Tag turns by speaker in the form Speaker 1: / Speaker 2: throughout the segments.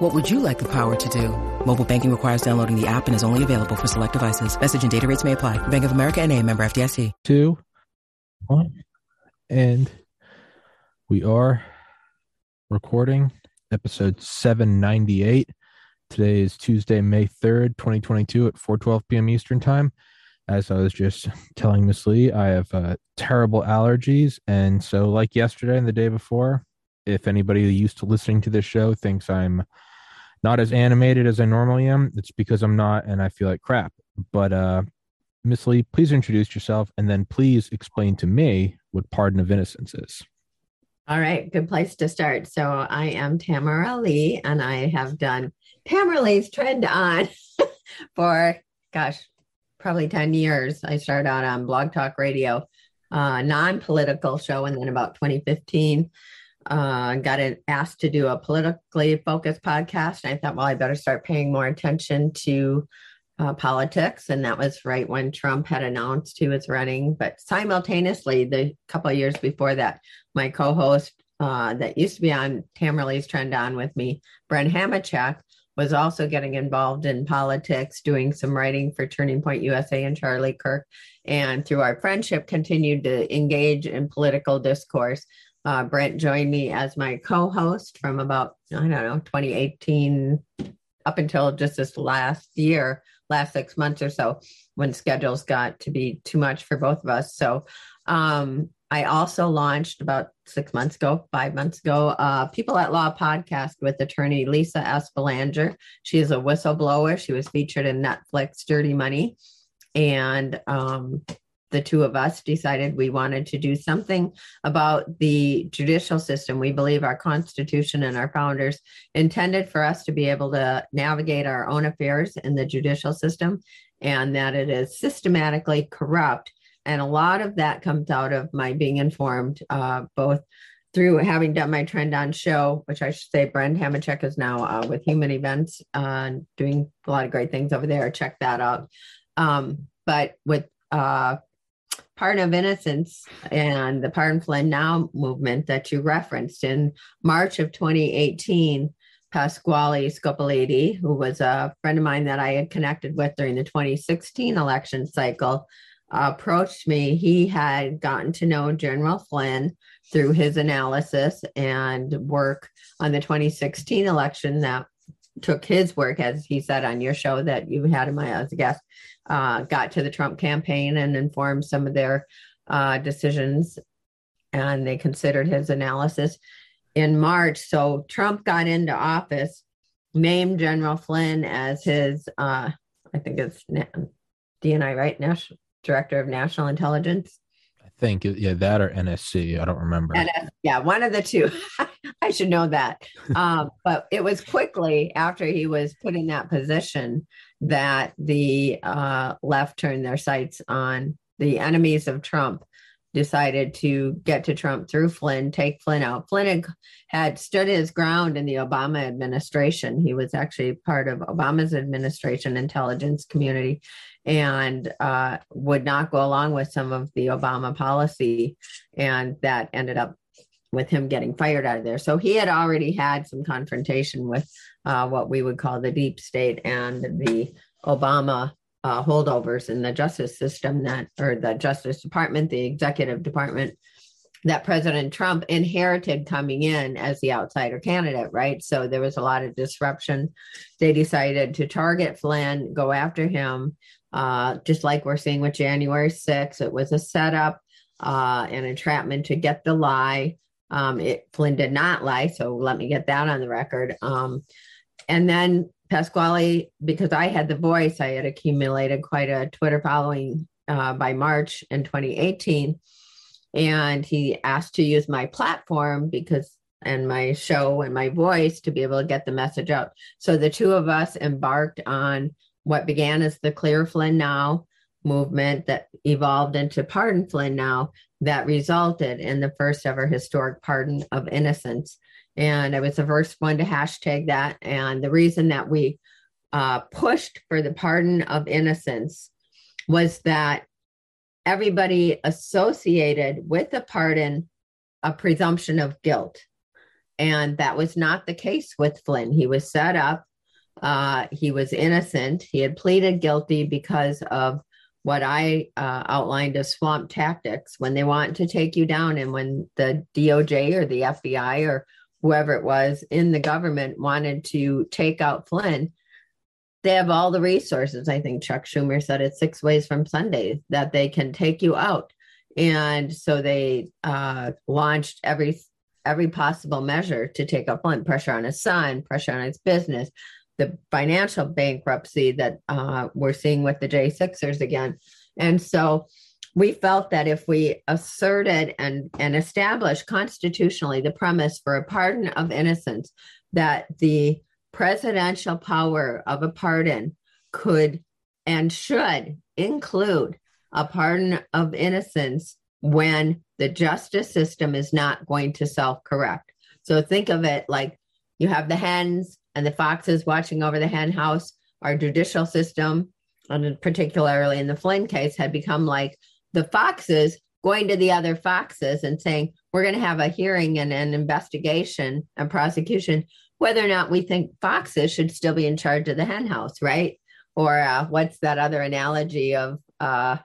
Speaker 1: What would you like the power to do? Mobile banking requires downloading the app and is only available for select devices. Message and data rates may apply. Bank of America and a member FDIC.
Speaker 2: Two, one, and we are recording episode 798. Today is Tuesday, May 3rd, 2022 at 4:12 p.m. Eastern Time. As I was just telling Miss Leigh, I have uh, terrible allergies, and so like yesterday and the day before, if anybody used to listening to this show thinks I'm not as animated as I normally am, it's because I'm not and I feel like crap. But uh Miss Leigh, please introduce yourself and then please explain to me what pardon of innocence is.
Speaker 3: All right, good place to start. So I am Tamara Leigh and I have done Tamara Leigh's Trend On for gosh, probably 10 years. I started out on Blog Talk Radio, uh, non-political show, and then about 2015 uh, got asked to do a politically focused podcast. And I thought, well, I better start paying more attention to uh, politics. And that was right when Trump had announced he was running. But simultaneously, the couple of years before that, my co host uh, that used to be on Tamara Leigh's Trend On with me, Brent Hamachek, was also getting involved in politics, doing some writing for Turning Point USA and Charlie Kirk. And through our friendship, continued to engage in political discourse. Uh, Brent joined me as my co host from about, I don't know, 2018 up until just this last year, last six months or so, when schedules got to be too much for both of us. So um, I also launched about six months ago, five months ago, uh, People at Law podcast with attorney Lisa S. Belanger. She is a whistleblower. She was featured in Netflix Dirty Money. And um, the two of us decided we wanted to do something about the judicial system. We believe our Constitution and our founders intended for us to be able to navigate our own affairs in the judicial system and that it is systematically corrupt. And a lot of that comes out of my being informed, uh, both through having done my trend on show, which I should say Brent Hamachek is now uh, with Human Events, uh, doing a lot of great things over there. Check that out. Um, but with uh, Pardon of Innocence and the Pardon Flynn Now movement that you referenced in March of 2018. Pasquale Scopelliti, who was a friend of mine that I had connected with during the 2016 election cycle, approached me. He had gotten to know General Flynn through his analysis and work on the 2016 election that took his work, as he said on your show that you had him as a guest, uh, got to the Trump campaign and informed some of their uh, decisions. And they considered his analysis in March. So Trump got into office, named General Flynn as his, uh, I think it's DNI, right? National Director of National Intelligence.
Speaker 2: Think, yeah, that or NSC. I don't remember.
Speaker 3: NS, yeah, one of the two. I should know that. Um, but it was quickly after he was put in that position that the uh, left turned their sights on the enemies of Trump decided to get to Trump through Flynn, take Flynn out. Flynn had, had, stood his ground in the Obama administration. He was actually part of Obama's administration intelligence community and uh, would not go along with some of the Obama policy. And that ended up with him getting fired out of there. So he had already had some confrontation with uh, what we would call the deep state and the Obama uh, holdovers in the justice system that, or the Justice Department, the executive department that President Trump inherited coming in as the outsider candidate, right? So there was a lot of disruption. They decided to target Flynn, go after him, uh, just like we're seeing with January 6th. It was a setup, uh, an entrapment to get the lie. Um, it, Flynn did not lie, so let me get that on the record. Um, and then Pasquale, because I had the voice, I had accumulated quite a Twitter following uh, by March in 2018. And he asked to use my platform because and my show and my voice to be able to get the message out. So the two of us embarked on what began as the Clear Flynn Now movement that evolved into Pardon Flynn now that resulted in the first ever historic pardon of innocence. And I was the first one to hashtag that. And the reason that we uh, pushed for the pardon of innocence was that everybody associated with the pardon a presumption of guilt. And that was not the case with Flynn. He was set up, uh, he was innocent. He had pleaded guilty because of what I uh, outlined as swamp tactics when they want to take you down, and when the DOJ or the FBI or whoever it was in the government wanted to take out Flynn, they have all the resources. I think Chuck Schumer said it's six ways from Sunday that they can take you out. And so they uh, launched every every possible measure to take out Flynn, pressure on his son, pressure on his business, the financial bankruptcy that uh, we're seeing with the J6ers again. And so we felt that if we asserted and, and established constitutionally the premise for a pardon of innocence, that the presidential power of a pardon could and should include a pardon of innocence when the justice system is not going to self correct. So think of it like you have the hens and the foxes watching over the hen house. Our judicial system, and particularly in the Flynn case, had become like the foxes going to the other foxes and saying, We're going to have a hearing and an investigation and prosecution, whether or not we think foxes should still be in charge of the hen house, right? Or uh, what's that other analogy of uh,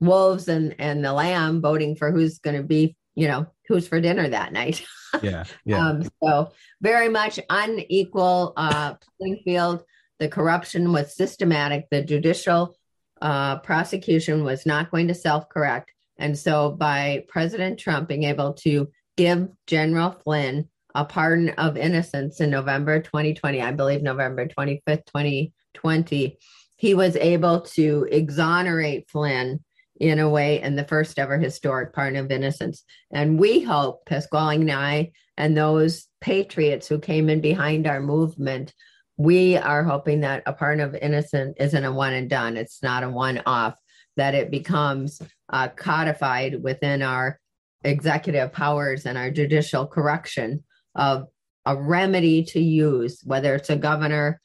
Speaker 3: wolves and, and the lamb voting for who's going to be, you know, who's for dinner that night?
Speaker 2: yeah. Yeah. Um,
Speaker 3: so very much unequal uh, playing field. The corruption was systematic. The judicial uh, prosecution was not going to self correct. And so, by President Trump being able to give General Flynn a pardon of innocence in November 2020, I believe November 25th, 2020, he was able to exonerate Flynn in a way in the first ever historic pardon of innocence. And we hope, Pasquale and I, and those patriots who came in behind our movement, we are hoping that a pardon of innocent isn't a one and done. It's not a one off, that it becomes uh, codified within our executive powers and our judicial correction of a remedy to use, whether it's a governor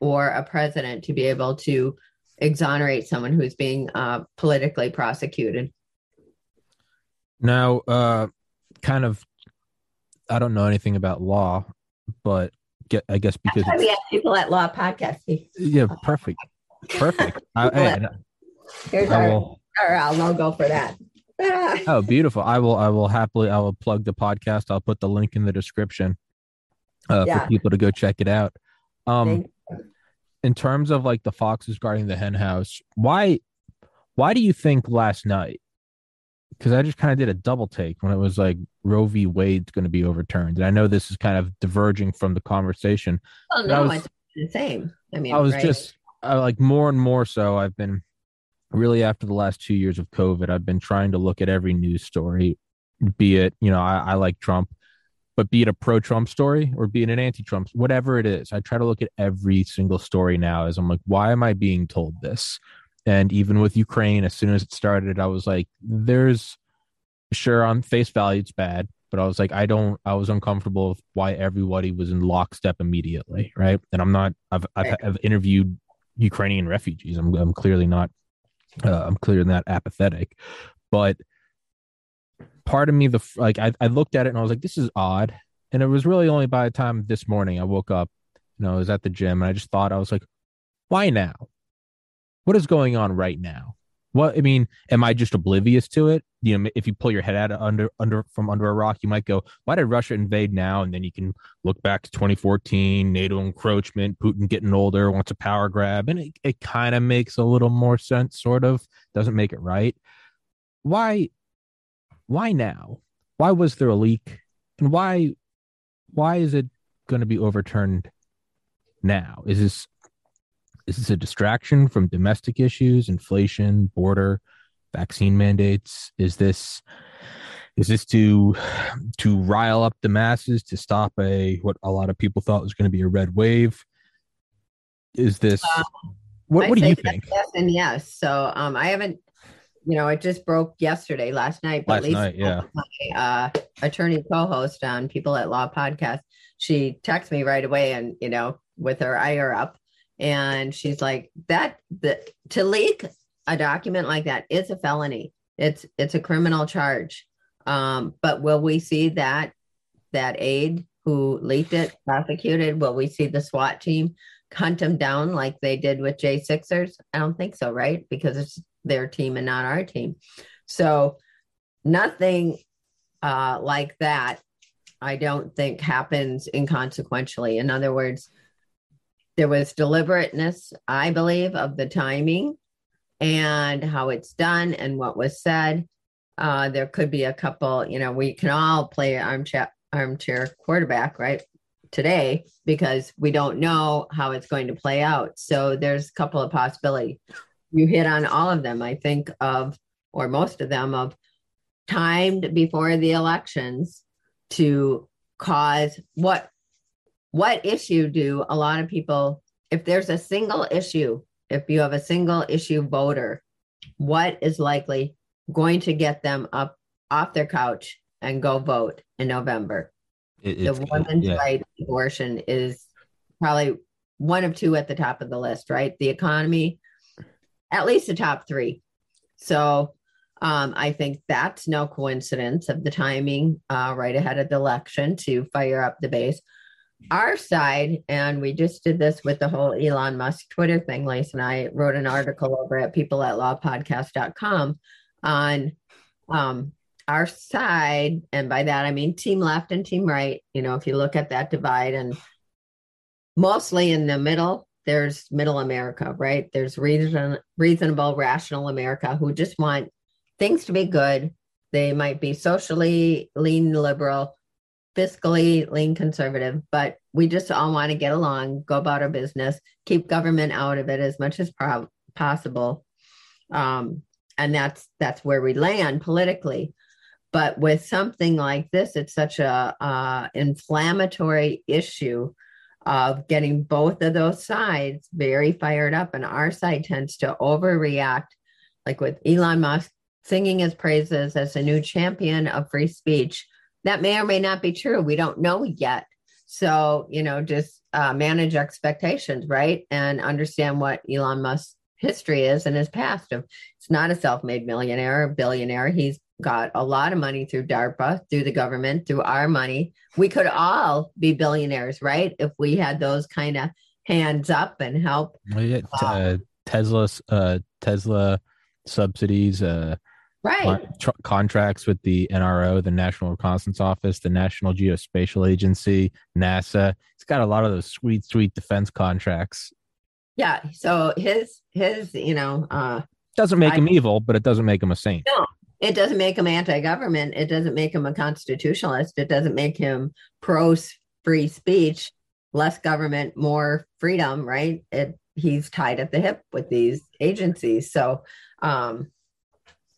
Speaker 3: or a president, to be able to exonerate someone who's being uh, politically prosecuted.
Speaker 2: Now, uh, kind of, I don't know anything about law, but get, I guess because
Speaker 3: we have people at Law Podcast.
Speaker 2: Yeah, perfect, perfect. I, I,
Speaker 3: Here's I our, will, our, our logo for that.
Speaker 2: oh, beautiful! I will. I will happily. I will plug the podcast. I'll put the link in the description uh, yeah. for people to go check it out. Um, in terms of like the foxes guarding the hen house, why why do you think last night? Because I just kind of did a double take when it was like Roe v. Wade's going to be overturned, and I know this is kind of diverging from the conversation.
Speaker 3: Oh no, was, it's the same. I mean,
Speaker 2: I was right? just I, like more and more so. I've been really after the last two years of COVID, I've been trying to look at every news story, be it you know I, I like Trump, but be it a pro Trump story or be it an anti Trump, whatever it is, I try to look at every single story now as I'm like, why am I being told this? And even with Ukraine, as soon as it started, I was like, there's sure on face value, it's bad. But I was like, I don't, I was uncomfortable with why everybody was in lockstep immediately. Right. And I'm not, I've, I've, I've interviewed Ukrainian refugees. I'm, I'm clearly not, uh, I'm clearly not apathetic. But part of me the like I, I looked at it and I was like, this is odd. And it was really only by the time this morning I woke up, you know, I was at the gym and I just thought I was like, why now? What is going on right now? What I mean, am I just oblivious to it? You know, if you pull your head out under under from under a rock, you might go, "Why did Russia invade now?" And then you can look back to 2014, NATO encroachment, Putin getting older, wants a power grab, and it, it kind of makes a little more sense. Sort of doesn't make it right. Why why now? Why was there a leak? And why why is it going to be overturned now? Is this is this a distraction from domestic issues, inflation, border, vaccine mandates? Is this is this to to rile up the masses to stop a what a lot of people thought was going to be a red wave? Is this What, what do you think?
Speaker 3: Yes, and yes. So um, I haven't, you know, it just broke yesterday, last night. But
Speaker 2: Last
Speaker 3: Lisa,
Speaker 2: night, yeah.
Speaker 3: my uh, attorney co-host on People at Law podcast, she texted me right away, and you know, with her ire up, and she's like, "That the to leak a document like that is a felony. It's it's a criminal charge. Um, but will we see that that aide who leaked it prosecuted? Will we see the SWAT team hunt him down like they did with J Sixers? I don't think so, right? Because it's their team and not our team. So nothing uh, like that, I don't think happens inconsequentially. In other words, there was deliberateness, I believe, of the timing and how it's done and what was said. Uh, there could be a couple, you know, we can all play armchair armchair quarterback, right? Today, because we don't know how it's going to play out. So there's a couple of possibilities. You hit on all of them, I think, of or most of them of timed before the elections to cause what what issue do a lot of people if there's a single issue if you have a single issue voter what is likely going to get them up off their couch and go vote in november
Speaker 2: It-
Speaker 3: the women's
Speaker 2: yeah.
Speaker 3: right abortion is probably one of two at the top of the list right the economy at least the top three so um, I think that's no coincidence of the timing uh, right ahead of the election to fire up the base. Our side, and we just did this with the whole Elon Musk Twitter thing. Lisa and I wrote an article over at people at lawpodcast.com on um, our side. And by that, I mean team left and team right. You know, if you look at that divide, and mostly in the middle, there's middle America, right? There's reason, reasonable, rational America who just want things to be good. They might be socially lean liberal, fiscally lean conservative, but we just all want to get along, go about our business, keep government out of it as much as pro- possible. Um, and that's that's where we land politically. But with something like this, it's such a uh, inflammatory issue of getting both of those sides very fired up, and our side tends to overreact, like with Elon Musk singing his praises as a new champion of free speech. That may or may not be true. We don't know yet. So, you know, just uh, manage expectations, right? And understand what Elon Musk's history is and his past. Of it's not a self-made millionaire or billionaire. He's got a lot of money through DARPA, through the government, through our money. We could all be billionaires, right? If we had those kind of hands up and help.
Speaker 2: T- uh, Tesla's uh, Tesla subsidies, uh,
Speaker 3: Right.
Speaker 2: con- tr- contracts with the NRO, the National Reconnaissance Office, the National Geospatial Agency, NASA. It's got a lot of those sweet, sweet defense contracts.
Speaker 3: Yeah. So his his, you know, uh
Speaker 2: Doesn't make
Speaker 3: I-
Speaker 2: him evil, but it doesn't make him a saint.
Speaker 3: No, it doesn't make him anti-government it doesn't make him a constitutionalist it doesn't make him pro free speech less government more freedom right it he's tied at the hip with these agencies so um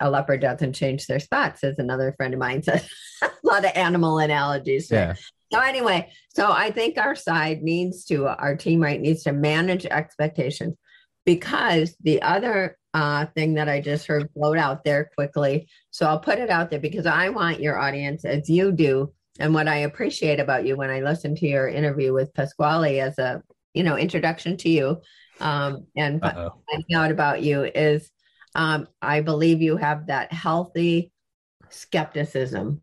Speaker 3: a leopard doesn't change their spots as another friend of mine said a lot of animal analogies there.
Speaker 2: Yeah.
Speaker 3: So anyway, so I think our side needs to, our team right needs to manage expectations because the other uh, thing that I just heard float out there quickly. So I'll put it out there because I want your audience, as you do, and what I appreciate about you when I listened to your interview with Pasquale as a you know introduction to you, um, and
Speaker 2: Uh-oh.
Speaker 3: finding out about you is um, I believe you have that healthy skepticism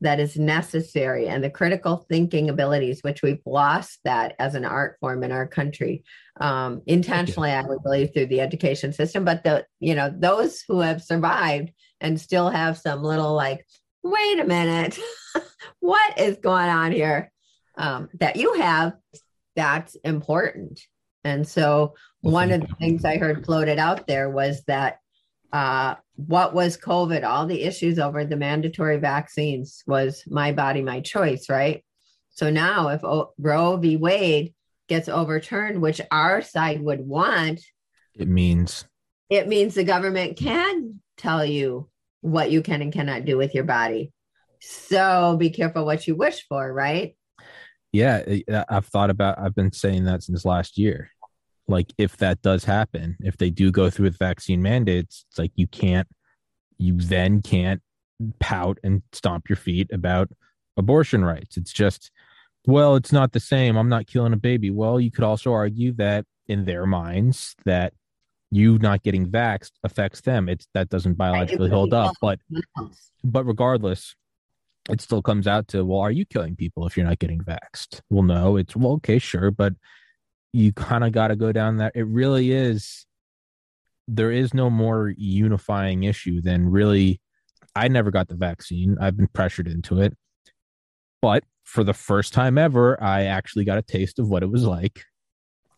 Speaker 3: That is necessary and the critical thinking abilities which we've lost that as an art form in our country um, intentionally i would believe through the education system. But the you know those who have survived and still have some little like wait a minute what is going on here? Um, that you have that's important. And so one of the things I heard floated out there was that uh, what was COVID, all the issues over the mandatory vaccines was my body, my choice, right? So now if o- Roe v. Wade gets overturned, which our side would want,
Speaker 2: It means
Speaker 3: it means the government can tell you what you can and cannot do with your body. So be careful what you wish for, right?
Speaker 2: yeah, I've thought about. I've been saying that since last year. Like, if that does happen, if they do go through with vaccine mandates, it's like you can't, you then can't pout and stomp your feet about abortion rights. It's just, well, it's not the same. I'm not killing a baby. Well, you could also argue that in their minds that you not getting vaxxed affects them. It's that doesn't biologically hold up, but but regardless, it still comes out to well, are you killing people if you're not getting vaxxed? Well, no, it's well, okay, sure, but you kind of got to go down that. It really is. There is no more unifying issue than really. I never got the vaccine. I've been pressured into it, but for the first time ever, I actually got a taste of what it was like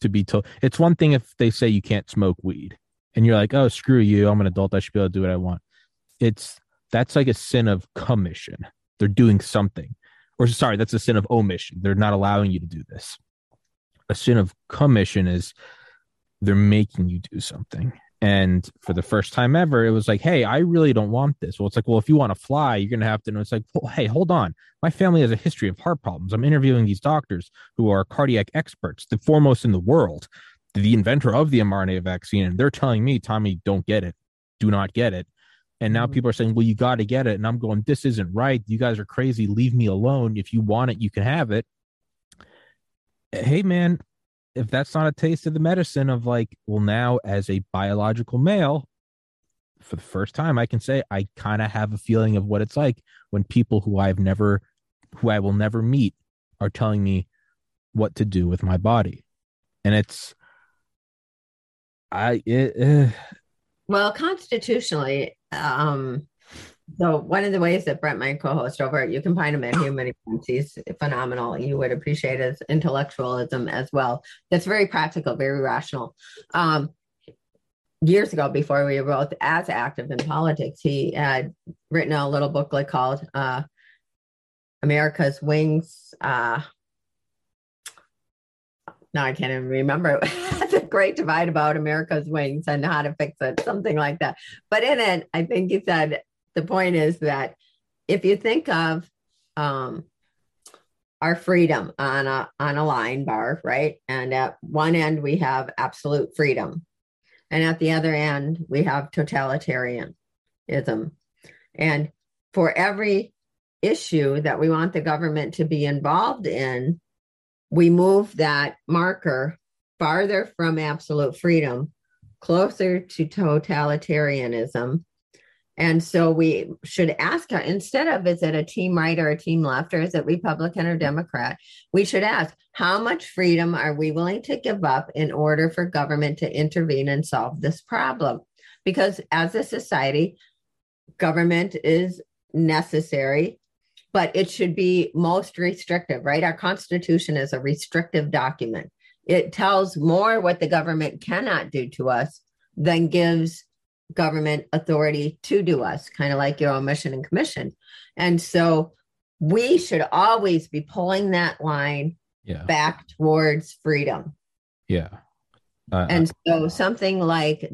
Speaker 2: to be told. It's one thing if they say you can't smoke weed, and you're like, oh, screw you, I'm an adult, I should be able to do what I want. It's that's like a sin of commission they're doing something or sorry that's a sin of omission they're not allowing you to do this a sin of commission is they're making you do something and for the first time ever it was like hey i really don't want this well it's like well if you want to fly you're gonna have to know it's like well, hey hold on my family has a history of heart problems i'm interviewing these doctors who are cardiac experts the foremost in the world the inventor of the mrna vaccine and they're telling me tommy don't get it do not get it and now
Speaker 3: Mhm.
Speaker 2: people are saying, well, you got to get it. And I'm going, this isn't right. You guys are crazy. Leave me alone. If you want it, you can have it. Hey, man, if that's not a taste of the medicine of like, well, now as a biological male, for the first time, I can say I kind of have a feeling of what it's like when people who I've never, who I will never meet, are telling me what to do with my body. And it's, I, it, eh,
Speaker 3: Well, constitutionally, um, so one of the ways that Brent, my co-host over, you can find him at Human. He's phenomenal. You would appreciate his intellectualism as well. That's very practical, very rational. Um, years ago, before we were both as active in politics, he had written a little booklet called uh, "America's Wings." Uh, now I can't even remember. A great divide about America's wings and how to fix it, something like that. But in it, I think he said the point is that if you think of um, our freedom on a on a line bar, right, and at one end we have absolute freedom, and at the other end we have totalitarianism, and for every issue that we want the government to be involved in, we move that marker farther from absolute freedom, closer to totalitarianism. And so we should ask instead of is it a team right or a team left, or is it Republican or Democrat? We should ask how much freedom are we willing to give up in order for government to intervene and solve this problem? Because as a society, government is necessary but it should be most restrictive, right? Our Constitution is a restrictive document. It tells more what the government cannot do to us than gives government authority to do us, kind of like your mission and commission. And so we should always be pulling that line
Speaker 2: yeah,
Speaker 3: back towards freedom.
Speaker 2: yeah. Uh,
Speaker 3: And so something like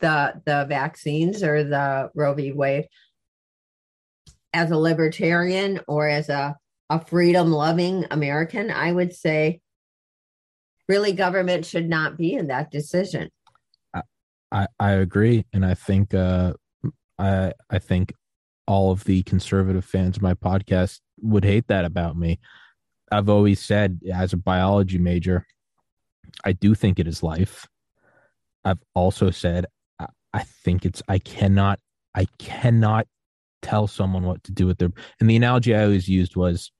Speaker 3: the the vaccines or the Roe v. Wade, as a libertarian or as a, a freedom loving American, I would say really government should not be in that decision.
Speaker 2: I, I agree, and I think uh, I I think all of the conservative fans of my podcast would hate that about me. I've always said, as a biology major, I do think it is life. I've also said I, I think it's I cannot I cannot tell someone what to do with their and the analogy I always used was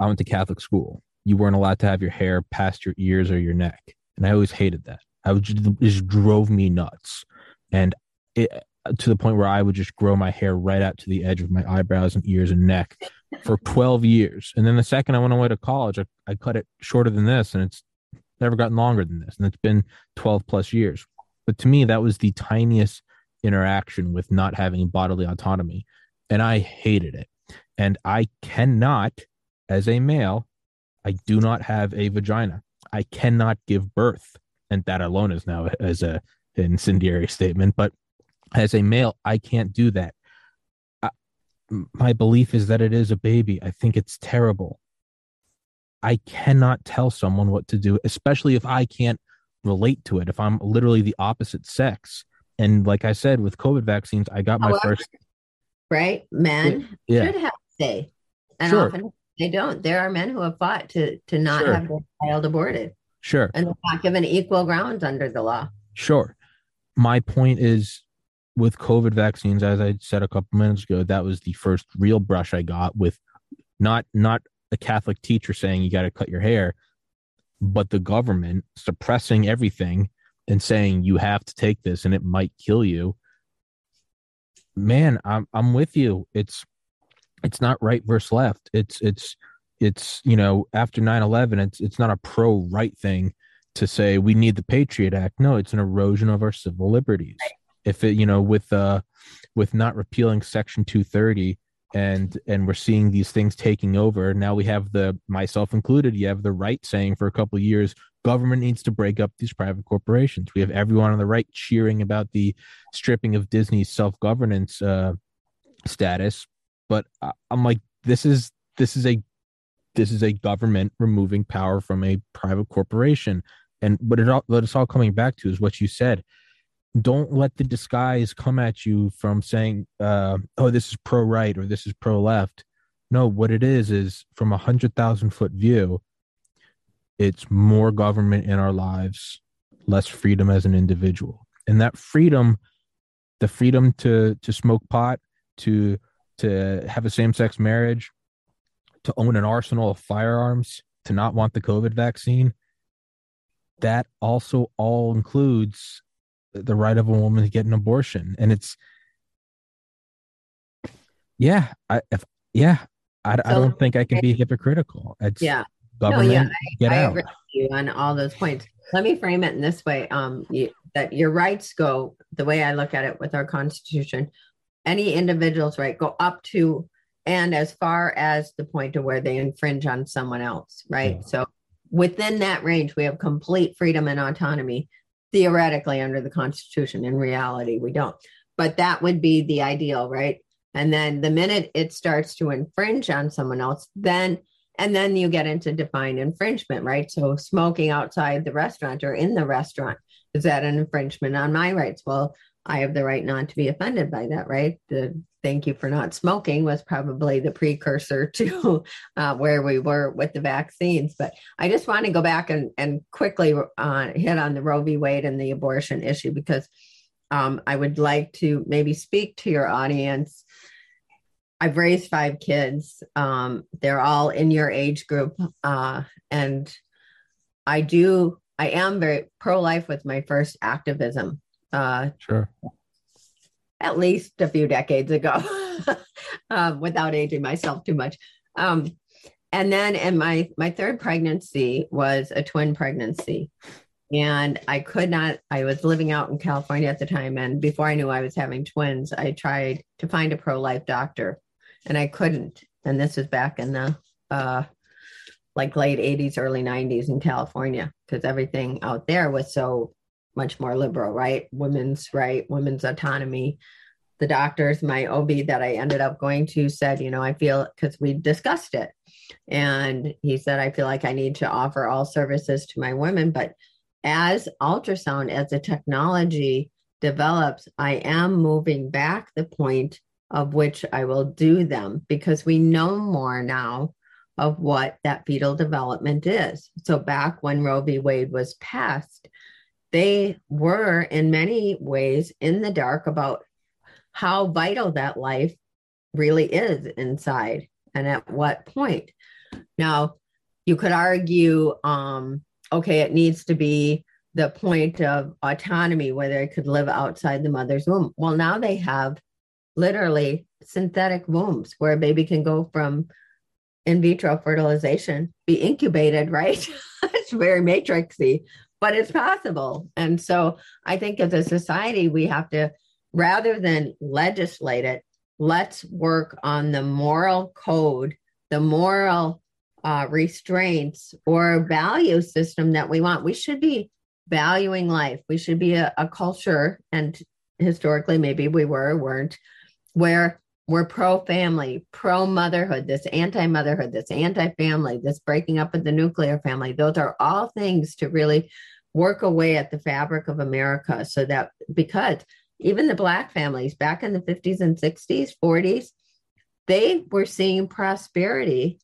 Speaker 2: I went to Catholic school. You weren't allowed to have your hair past your ears or your neck. And I always hated that. I would just, just drove me nuts. And it to the point where I would just grow my hair right out to the edge of my eyebrows and ears and neck for 12 years. And then the second I went away to college, I, I cut it shorter than this and it's never gotten longer than this, and it's been 12 plus years. But to me, that was the tiniest interaction with not having bodily autonomy, and I hated it. And I cannot, as a male, I do not have a vagina. I cannot give birth, and that alone is now as a incendiary statement. But as a male, I can't do that. I, my belief is that it is a baby. I think it's terrible. I cannot tell someone what to do, especially if I can't relate to it. If I'm literally the opposite sex, and like I said, with COVID vaccines, I got my
Speaker 3: However,
Speaker 2: first.
Speaker 3: right? Men
Speaker 2: Yeah,
Speaker 3: should have say, and
Speaker 2: Sure.
Speaker 3: often they don't. There are men who have fought to to not
Speaker 2: Sure.
Speaker 3: have their child aborted,
Speaker 2: sure.
Speaker 3: and they're not given equal ground under the law.
Speaker 2: Sure. My point is with COVID vaccines, as I said a couple minutes ago, that was the first real brush I got with not not a Catholic teacher saying you got to cut your hair, but the government suppressing everything and saying you have to take this and it might kill you. Man, I'm I'm with you. It's it's not right versus left. It's it's it's you know after 9-11 it's it's not a pro right thing to say we need the patriot act. No it's an erosion of our civil liberties. If it you know with uh with not repealing section 230 and and we're seeing these things taking over now we have the myself included you have the right saying for a couple years government needs to break up these private corporations. We have everyone on the right cheering about the stripping of disney's self-governance uh status. But I- i'm like this is this is a this is a government removing power from a private corporation. And but it all what it's all coming back to is what you said. Don't let the disguise come at you from saying uh, oh this is pro right or this is pro left no what it is is from a hundred thousand foot view it's more government in our lives less freedom as an individual. And that freedom the freedom to to smoke pot to to have a same-sex marriage to own an arsenal of firearms, to not want the COVID vaccine, that also all includes the right of a woman to get an abortion. And it's, yeah, I, if, yeah, I, I don't think I can be hypocritical. It's
Speaker 3: Yeah,
Speaker 2: government,
Speaker 3: yeah,
Speaker 2: get
Speaker 3: I
Speaker 2: out.
Speaker 3: agree with you on all those points. Let me frame it in this way: um, you, that your rights go the way I look at it with our Constitution. Any individual's right go up to and as far as the point of where they infringe on someone else, right?
Speaker 2: Yeah.
Speaker 3: So within that range, we have complete freedom and autonomy theoretically under the Constitution. In reality, we don't. But that would be the ideal, right? And then the minute it starts to infringe on someone else, then and then you get into defined infringement, right? So smoking outside the restaurant or in the restaurant, is that an infringement on my rights? Well, I have the right not to be offended by that, right? The thank you for not smoking was probably the precursor to uh, where we were with the vaccines. But I just want to go back and, and quickly uh, hit on the Roe v. Wade and the abortion issue because um, I would like to maybe speak to your audience. I've raised five kids. Um, they're all in your age group. Uh, and I do, I am very pro life with my first activism. Uh,
Speaker 2: Sure.
Speaker 3: At least a few decades ago um, without aging myself too much. Um, and then in my my third pregnancy was a twin pregnancy. And i could not i was living out in california at the time and before i knew i was having twins i tried to find a pro-life doctor and i couldn't. And this was back in the uh, like late 80s early 90s in california because everything out there was so much more liberal, right? Women's right, women's autonomy. The doctors, my OB that I ended up going to said, you know, I feel because we discussed it. And he said, I feel like I need to offer all services to my women. But as ultrasound, as the technology develops, I am moving back the point of which I will do them because we know more now of what that fetal development is. So back when Roe v. Wade was passed, they were in many ways in the dark about how vital that life really is inside and at what point. Now, you could argue, um, okay, it needs to be the point of autonomy where they could live outside the mother's womb. Well, now they have literally synthetic wombs where a baby can go from in vitro fertilization be incubated, right? it's very matrixy, but it's possible. And so I think as a society, we have to, rather than legislate it, let's work on the moral code, the moral uh, restraints or value system that we want. We should be valuing life. We should be a, a culture, and historically, maybe we were, weren't, where we're pro family, pro motherhood, this anti motherhood, this anti family, this breaking up of the nuclear family. Those are all things to really work away at the fabric of America so that because even the Black families back in the 50s and 60s, 40s, they were seeing prosperity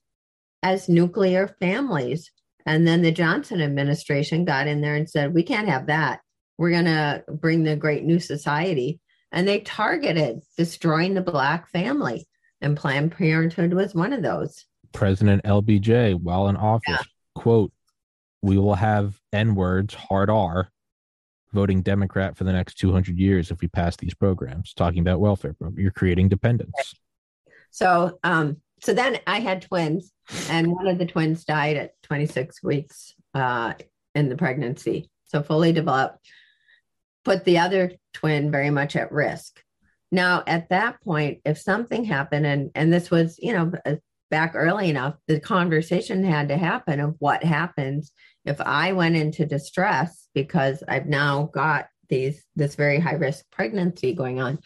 Speaker 3: as nuclear families. And then the Johnson administration got in there and said, we can't have that. We're going to bring the great new society. And they targeted destroying the Black family. And Planned Parenthood was one of those.
Speaker 2: President LBJ, while in office, yeah. quote, we will have N words, hard R, voting Democrat for the next 200 years if we pass these programs, talking about welfare. You're creating dependence.
Speaker 3: So, um, so then I had twins, and one of the twins died at 26 weeks uh, in the pregnancy. So fully developed, put the other twin very much at risk. Now, at that point, if something happened, and and this was, you know, back early enough, the conversation had to happen of what happens if I went into distress because I've now got these this very high risk pregnancy going on.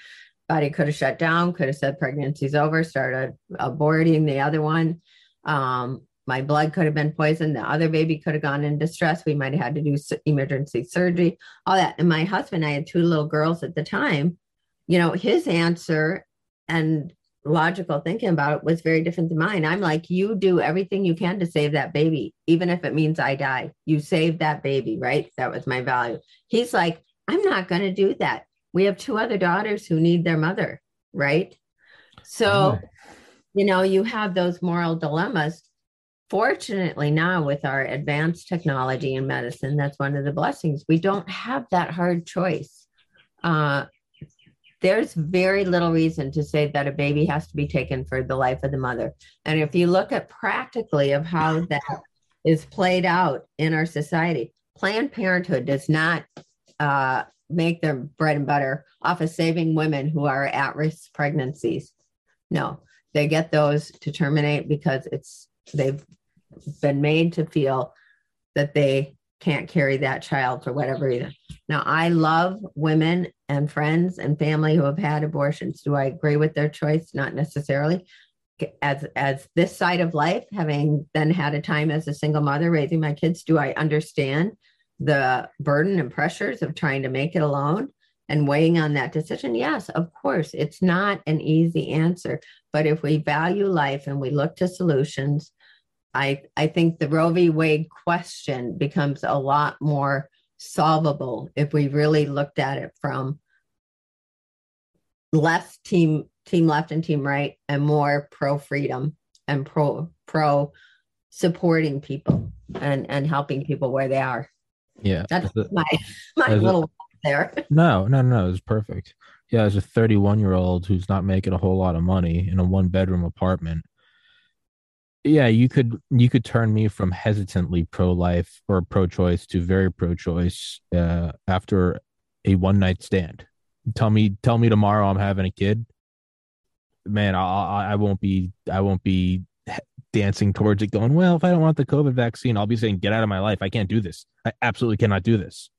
Speaker 3: Body could have shut down, could have said pregnancy's over, started aborting the other one. Um, my blood could have been poisoned. The other baby could have gone in distress. We might have had to do emergency surgery, all that. And my husband, I had two little girls at the time. You know, his answer and logical thinking about it was very different than mine. I'm like, you do everything you can to save that baby, even if it means I die. You save that baby, right? That was my value. He's like, I'm not going to do that. We have two other daughters who need their mother, right? So, mm-hmm. you know, you have those moral dilemmas. Fortunately, now with our advanced technology in medicine, that's one of the blessings. We don't have that hard choice. Uh, there's very little reason to say that a baby has to be taken for the life of the mother. And if you look at practically of how that is played out in our society, Planned Parenthood does not uh, make their bread and butter off of saving women who are at risk pregnancies. No, they get those to terminate because it's they've been made to feel that they can't carry that child for whatever reason. Now, I love women and friends and family who have had abortions. Do I agree with their choice? Not necessarily. As as this side of life, having then had a time as a single mother raising my kids, do I understand the burden and pressures of trying to make it alone and weighing on that decision? Yes, of course. It's not an easy answer, but if we value life and we look to solutions, I I think the Roe v. Wade question becomes a lot more solvable if we really looked at it from less team team left and team right and more pro freedom and pro pro supporting people and and helping people where they are.
Speaker 2: Yeah.
Speaker 3: That's my my little a, there.
Speaker 2: No no no it's perfect. Yeah as a 31 year old who's not making a whole lot of money in a one bedroom apartment yeah you could you could turn me from hesitantly pro-life or pro-choice to very pro-choice uh, after a one night stand. Tell me tell me tomorrow i'm having a kid. Man I, I won't be i won't be dancing towards it going well if i don't want the covid vaccine i'll be saying get out of my life. I can't do this. I absolutely cannot do this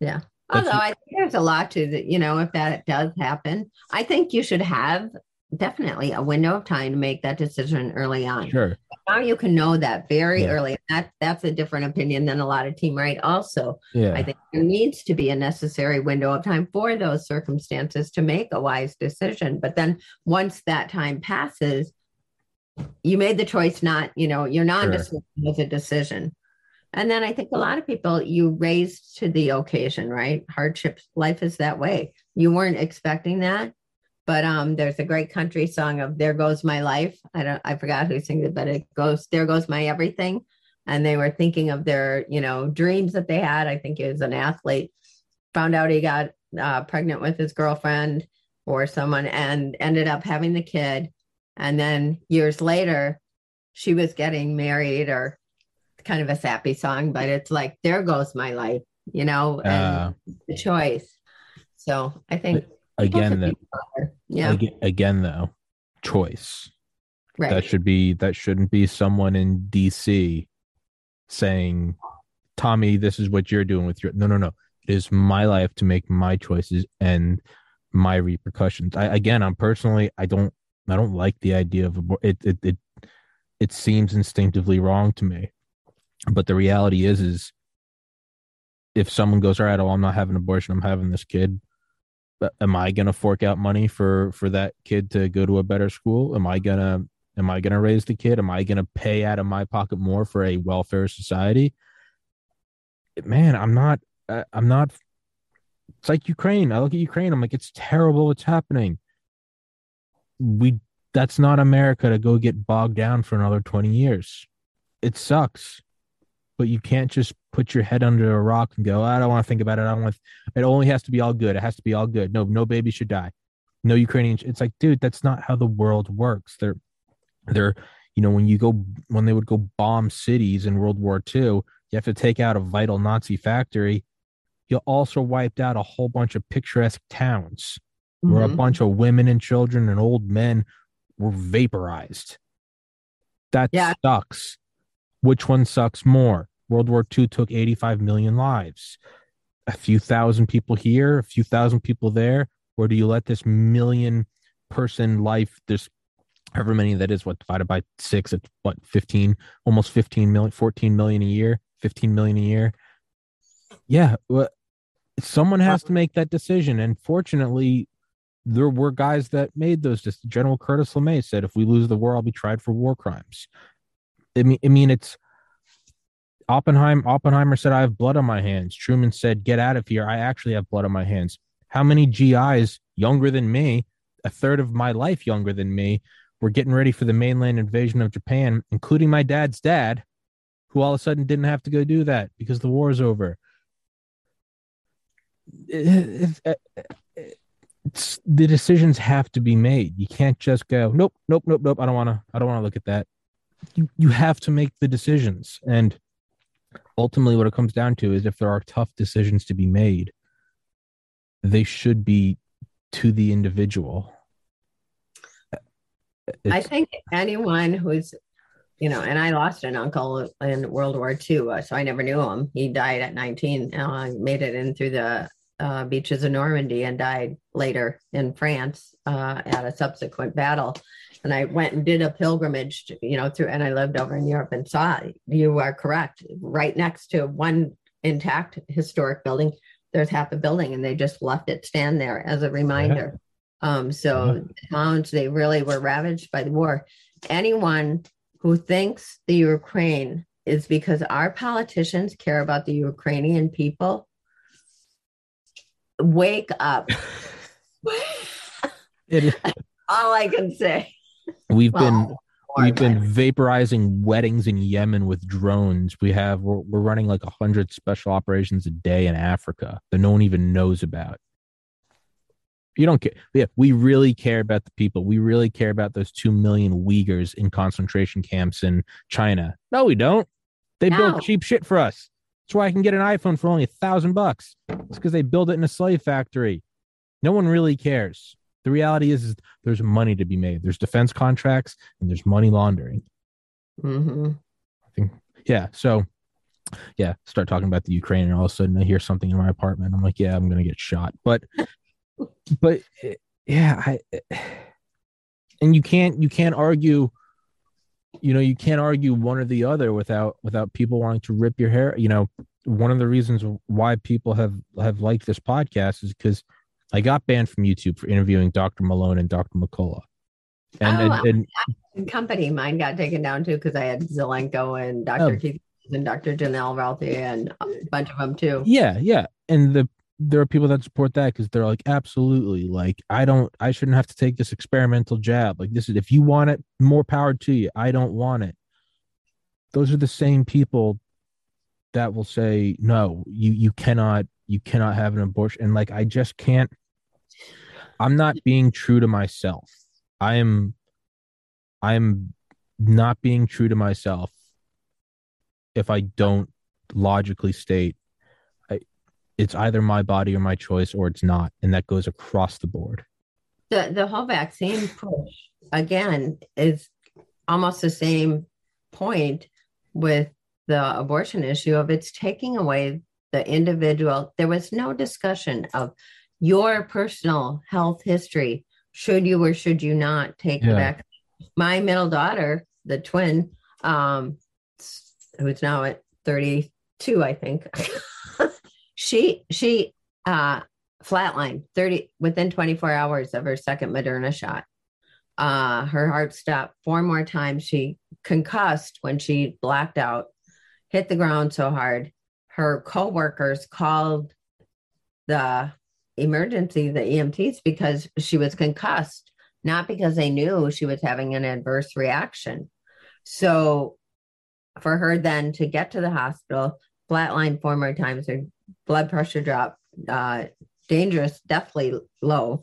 Speaker 3: yeah. Although I think there's a lot to that, you know, if that does happen, I think you should have definitely a window of time to make that decision early on.
Speaker 2: Sure.
Speaker 3: Now you can know that very yeah. early. That that's a different opinion than a lot of team right. Also,
Speaker 2: yeah.
Speaker 3: I think there needs to be a necessary window of time for those circumstances to make a wise decision. But then once that time passes, you made the choice not, you know, you're not sure. was a decision. And then I think a lot of people you raised to the occasion, right? Hardships, life is that way. You weren't expecting that but um, there's a great country song of "There Goes My Life." I don't, I forgot who sings it, but it goes, "There goes my everything," and they were thinking of their, you know, dreams that they had. I think he was an athlete. Found out he got uh, pregnant with his girlfriend or someone, and ended up having the kid. And then years later, she was getting married or kind of a sappy song, but it's like, there goes my life, you know, and
Speaker 2: Uh,
Speaker 3: the choice. So I think
Speaker 2: again, that
Speaker 3: of you are. Yeah,
Speaker 2: again, again though, choice.
Speaker 3: right.
Speaker 2: That should be that shouldn't be someone in DC saying, "Tommy, this is what you're doing with your." No, no, no. It is my life to make my choices and my repercussions. I again, I'm personally, I don't, I don't like the idea of abor- it. It it it seems instinctively wrong to me, but the reality is, is if someone goes, "All right, oh, I'm not having an abortion. I'm having this kid." Am I gonna fork out money for for that kid to go to a better school? Am I gonna am I gonna raise the kid? Am I gonna pay out of my pocket more for a welfare society? Man, I'm not. I'm not. It's like Ukraine. I look at Ukraine. I'm like, it's terrible what's happening. We that's not America to go get bogged down for another 20 years. It sucks. But you can't just put your head under a rock and go, I don't want to think about it. I don't want it only has to be all good. It has to be all good. No, no baby should die. No Ukrainian. It's like, dude, that's not how the world works. They're, they're, you know, when you go, when they would go bomb cities in World War II, you have to take out a vital Nazi factory. You also wiped out a whole bunch of picturesque towns where a
Speaker 3: Mhm.
Speaker 2: bunch of women and children and old men were vaporized. That
Speaker 3: Yeah.
Speaker 2: sucks. Which one sucks more? World War II took 85 million lives. A few thousand people here, a few thousand people there. Or do you let this million person life, this however many that is, what divided by six, it's what, 15, almost 15 million, 14 million a year, 15 million a year? Yeah. Well, someone has to make that decision. And fortunately, there were guys that made those. Just General Curtis LeMay said, "If we lose the war, I'll be tried for war crimes." I mean, I mean, it's Oppenheimer. Oppenheimer said, "I have blood on my hands." Truman said, "Get out of here! I actually have blood on my hands." How many GIs younger than me, a third of my life younger than me, were getting ready for the mainland invasion of Japan, including my dad's dad, who all of a sudden didn't have to go do that because the war is over. The decisions have to be made. You can't just go, nope, nope, nope, nope. I don't want to. I don't want to look at that. You you have to make the decisions, and ultimately, what it comes down to is if there are tough decisions to be made, they should be to the individual.
Speaker 3: I think anyone who's, you know, and I lost an uncle in World War II, uh, so I never knew him. He died at 19, uh, made it in through the uh, beaches of Normandy and died later in France uh, at a subsequent battle. And I went and did a pilgrimage, to, you know, through, and I lived over in Europe and saw, you are correct, right next to one intact historic building, there's half a building, and they just left it stand there as a reminder. Um, so the towns they really were ravaged by the war. Anyone who thinks the Ukraine is because our politicians care about the Ukrainian people, wake up. All I can say.
Speaker 2: We've
Speaker 3: Well,
Speaker 2: been We've been vaporizing weddings in Yemen with drones. We have we're, we're running like a hundred special operations a day in Africa that no one even knows about. You don't care. Yeah, we really care about the people. We really care about those two million Uyghurs in concentration camps in China. No, we don't. They
Speaker 3: No.
Speaker 2: build cheap shit for us. That's why I can get an iPhone for only a thousand bucks. It's because they build it in a slave factory. No one really cares. The reality is, is there's money to be made. There's defense contracts and there's money laundering.
Speaker 3: Mhm.
Speaker 2: I think, yeah. So, yeah, start talking about the Ukraine, and all of a sudden I hear something in my apartment. I'm like, yeah, I'm gonna get shot. But, but yeah, I, and you can't you can't argue. You know, you can't argue one or the other without without people wanting to rip your hair. You know, one of the reasons why people have have liked this podcast is because I got banned from YouTube for interviewing Dr. Malone and Dr. McCullough. And,
Speaker 3: Oh,
Speaker 2: and, and
Speaker 3: company mine got taken down too because I had Zelenko and Dr.
Speaker 2: Oh.
Speaker 3: Keith and Dr. Janelle Ralphie and a bunch of them too.
Speaker 2: yeah yeah and the there are people that support that because they're like absolutely like i don't i shouldn't have to take this experimental jab like this is if you want it more power to you i don't want it those are the same people that will say no you you cannot you cannot have an abortion. And like i just can't i'm not being true to myself. I'm i'm not being true to myself if I don't logically state I, it's either my body or my choice or it's not, and that goes across the board.
Speaker 3: The the whole vaccine push again is almost the same point with the abortion issue of it's taking away the individual. There was no discussion of your personal health history. Should you or should you not take yeah. the vaccine? My middle daughter, the twin, um, who's now at 32, I think, she she uh flatlined 30 within 24 hours of her second Moderna shot. Uh, her heart stopped four more times. She concussed when she blacked out, hit the ground so hard. Her coworkers called the emergency, the EMTs, because she was concussed, not because they knew she was having an adverse reaction. So for her then to get to the hospital, flatline four more times, her blood pressure dropped, uh, dangerous, deathly low,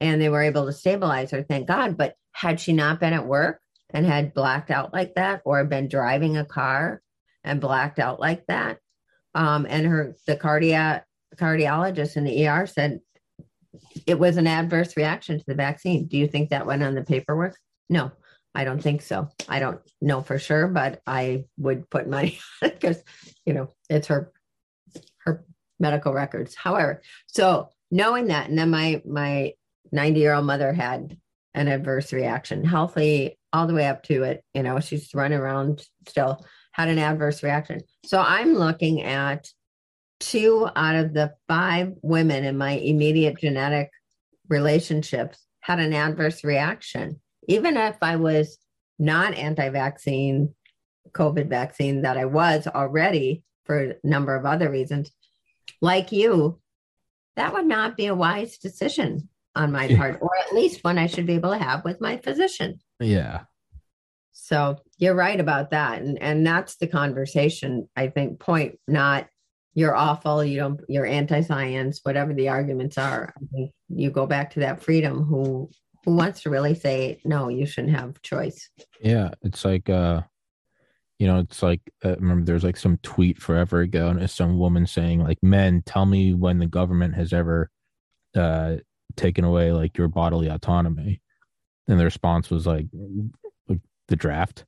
Speaker 3: and they were able to stabilize her, thank God. But had she not been at work and had blacked out like that, or been driving a car and blacked out like that, um, and her the cardiac cardiologist in the ER said it was an adverse reaction to the vaccine. Do you think that went on the paperwork? No, I don't think so. I don't know for sure, but I would put money because you know it's her her medical records. However, so knowing that, and then my my 90 year old mother had an adverse reaction, healthy all the way up to it. You know, she's running around still, had an adverse reaction. So I'm looking at two out of the five women in my immediate genetic relationships had an adverse reaction. Even if I was not anti vaccine, COVID vaccine, that I was already for a number of other reasons, like you, that would not be a wise decision on my part, or at least one I should be able to have with my physician.
Speaker 2: Yeah.
Speaker 3: So you're right about that. And and that's the conversation, I think, point, not you're awful, you don't you're anti-science, whatever the arguments are. I you go back to that freedom who who wants to really say, no, you shouldn't have choice.
Speaker 2: Yeah. It's like uh you know, it's like uh, remember there's like some tweet forever ago, and it's some woman saying like, "Men, tell me when the government has ever uh, taken away like your bodily autonomy," and the response was like the draft,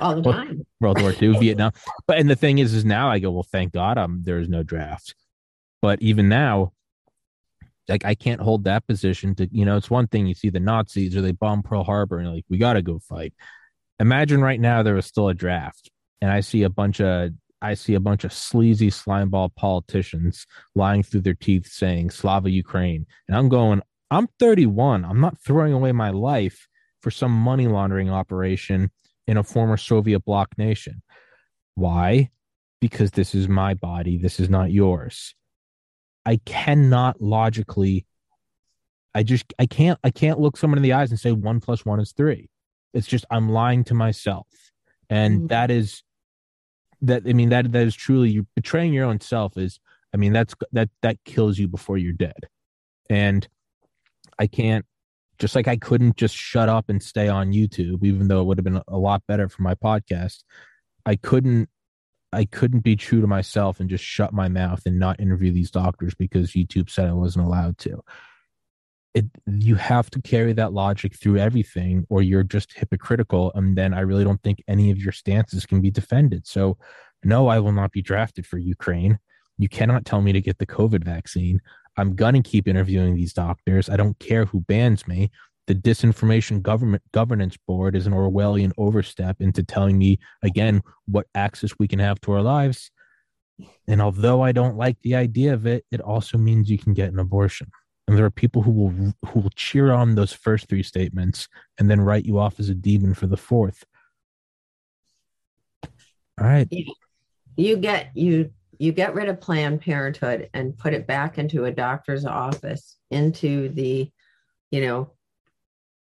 Speaker 3: all the time,
Speaker 2: World War II, Vietnam. But and the thing is, is now I go, well, thank God, um, there's no draft. But even now, like I can't hold that position to, you know, it's one thing you see the Nazis or they bomb Pearl Harbor and like we got to go fight imagine right now there was still a draft and I see a bunch of I see a bunch of sleazy slimeball politicians lying through their teeth saying Slava Ukraine. And I'm going, I'm 31. I'm not throwing away my life for some money laundering operation in a former Soviet bloc nation. Why? Because this is my body. This is not yours. I cannot logically I just I can't I can't look someone in the eyes and say one plus one is three. It's just I'm lying to myself. And mm-hmm. that is that I mean that that is truly you betraying your own self is I mean that's that that kills you before you're dead. And I can't just like I couldn't just shut up and stay on YouTube even though it would have been a lot better for my podcast. I couldn't I couldn't be true to myself and just shut my mouth and not interview these doctors because YouTube said I wasn't allowed to. It you have to carry that logic through everything or you're just hypocritical and then i really don't think any of your stances can be defended. So no i will not be drafted for ukraine. You cannot tell me to get the covid vaccine i'm going to keep interviewing these doctors. I don't care who bans me. The disinformation government governance board is an orwellian overstep into telling me again what access we can have to our lives. And although i don't like the idea of it it also means you can get an abortion. And there are people who will who will cheer on those first three statements and then write you off as a demon for the fourth. All right.
Speaker 3: You get you you get rid of planned parenthood and put it back into a doctor's office into the you know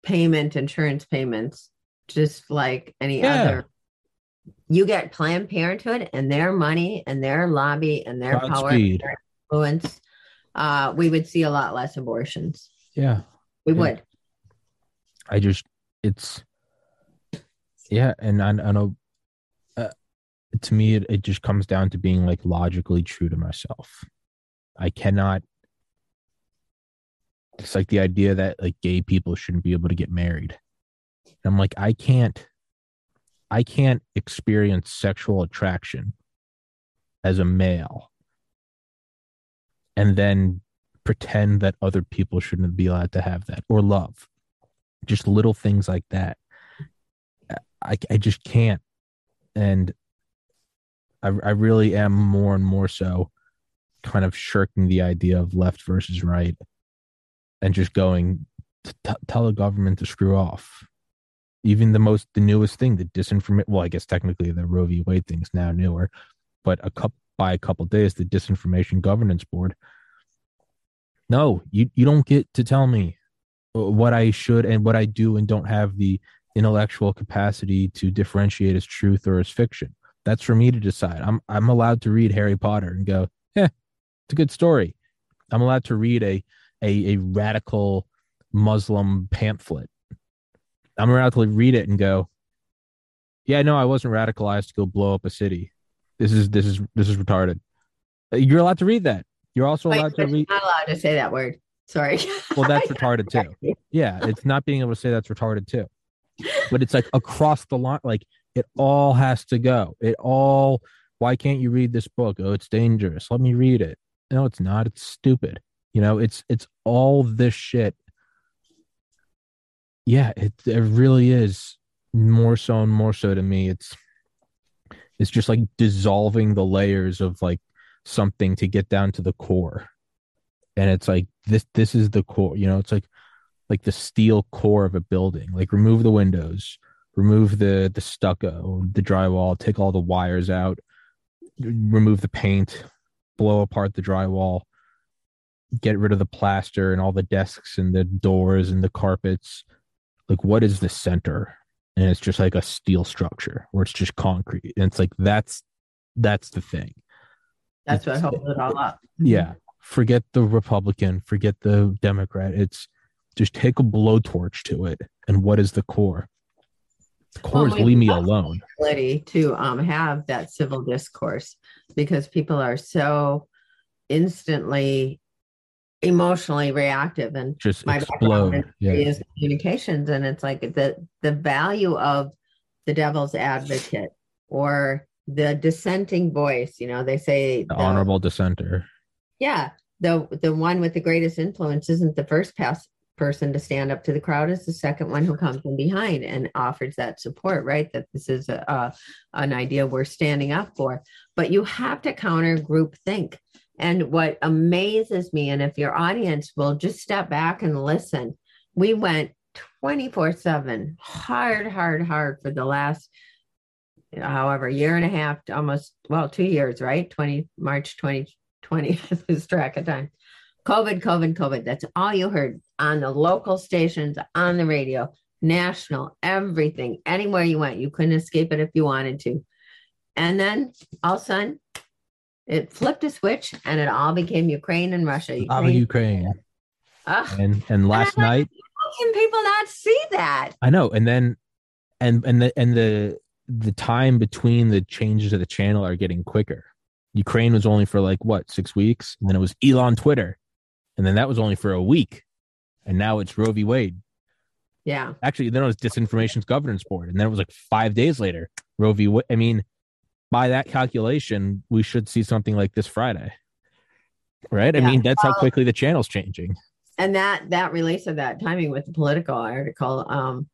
Speaker 3: payment insurance payments just like any yeah. other you get planned parenthood and their money and their lobby and their power and their influence uh, we would see a lot less abortions.
Speaker 2: Yeah,
Speaker 3: we yeah. would.
Speaker 2: I just, it's, Yeah, and I, I know. To me, it, it just comes down to being like logically true to myself. I cannot. It's like the idea that like gay people shouldn't be able to get married. I'm like, I can't. I can't experience sexual attraction as a male and then pretend that other people shouldn't be allowed to have that or love. Just little things like that. I, I just can't. And I, I really am more and more so kind of shirking the idea of left versus right and just going t- tell the government to screw off. Even the most, the newest thing, the disinformation. Well, I guess technically the Roe v. Wade thing is now newer, but a couple by a couple days, the Disinformation Governance Board. No, you, you don't get to tell me what I should and what I do and don't have the intellectual capacity to differentiate as truth or as fiction. That's for me to decide. I'm I'm allowed to read Harry Potter and go, yeah, it's a good story. I'm allowed to read a a, a radical Muslim pamphlet. I'm allowed to read it and go, yeah, no, I wasn't radicalized to go blow up a city. This is this is this is retarded. Uh, you're allowed to read that. You're also
Speaker 3: Wait,
Speaker 2: allowed to read.
Speaker 3: not allowed to say that word. Sorry.
Speaker 2: Well, that's retarded too. Yeah, it's not being able to say that's retarded too. But it's like across the line, like it all has to go. It all. Why can't you read this book? Oh, it's dangerous. Let me read it. No, it's not. It's stupid. You know, it's it's all this shit. Yeah, it it really is more so and more so to me. It's it's just like dissolving the layers of like something to get down to the core and it's like this this is the core you know it's like like the steel core of a building like remove the windows remove the the stucco the drywall take all the wires out remove the paint blow apart the drywall get rid of the plaster and all the desks and the doors and the carpets. Like what is the center? And it's just like a steel structure where it's just concrete. And it's like that's that's the thing.
Speaker 3: That's what holds it all up.
Speaker 2: yeah. Forget the republican forget the democrat. It's just take a blowtorch to it. And what is the core the core
Speaker 3: Well,
Speaker 2: leave me alone.
Speaker 3: Ability to um, have that civil discourse because people are so instantly emotionally reactive and
Speaker 2: just
Speaker 3: my
Speaker 2: explode. yeah.
Speaker 3: is communications and it's like the the value of the devil's advocate or the dissenting voice you know they say
Speaker 2: the honorable dissenter.
Speaker 3: Yeah the the one with the greatest influence isn't the first pass person to stand up to the crowd is the second one who comes in behind and offers that support right? That this is a, a an idea we're standing up for. But you have to counter group think. And what amazes me and if your audience will just step back and listen we went 24 7 hard hard hard for the last however year and a half almost well two years right? 20 march 2020 i lose track of time covid covid covid. That's all you heard on the local stations on the radio national everything anywhere you went. You couldn't escape it if you wanted to. And then all of a sudden it flipped a switch and it all became ukraine and russia.
Speaker 2: Of ukraine.
Speaker 3: Ugh,
Speaker 2: and and last
Speaker 3: I'm
Speaker 2: night
Speaker 3: how can people not see that?
Speaker 2: I know, and then and and the and the the time between the changes of the channel are getting quicker. Ukraine was only for like what six weeks, and then it was Elon Twitter, and then that was only for a week, and now it's Roe v. Wade.
Speaker 3: yeah
Speaker 2: Actually, then it was Disinformation's Governance Board, and then it was like five days later Roe v. Wade. I mean, by that calculation, we should see something like this Friday, right? I mean, that's how quickly the channel's changing.
Speaker 3: and that that relates to that timing with the political article um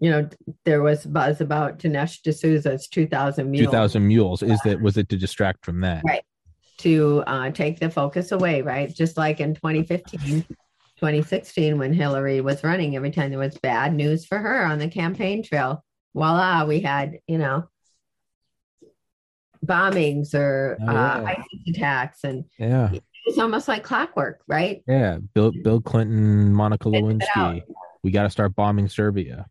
Speaker 3: you know there was buzz about Dinesh D'Souza's 2000
Speaker 2: Two
Speaker 3: mules
Speaker 2: thousand mules is that was it to distract from that?
Speaker 3: Right. To uh, take the focus away right just like in 2015 2016 when Hillary was running every time there was bad news for her on the campaign trail voila we had you know bombings or
Speaker 2: Oh,
Speaker 3: uh. ISIS attacks and
Speaker 2: Yeah.
Speaker 3: it's almost like clockwork right
Speaker 2: Yeah, Bill Bill Clinton, Monica
Speaker 3: Spit it out.
Speaker 2: Lewinsky. We got to start bombing Serbia.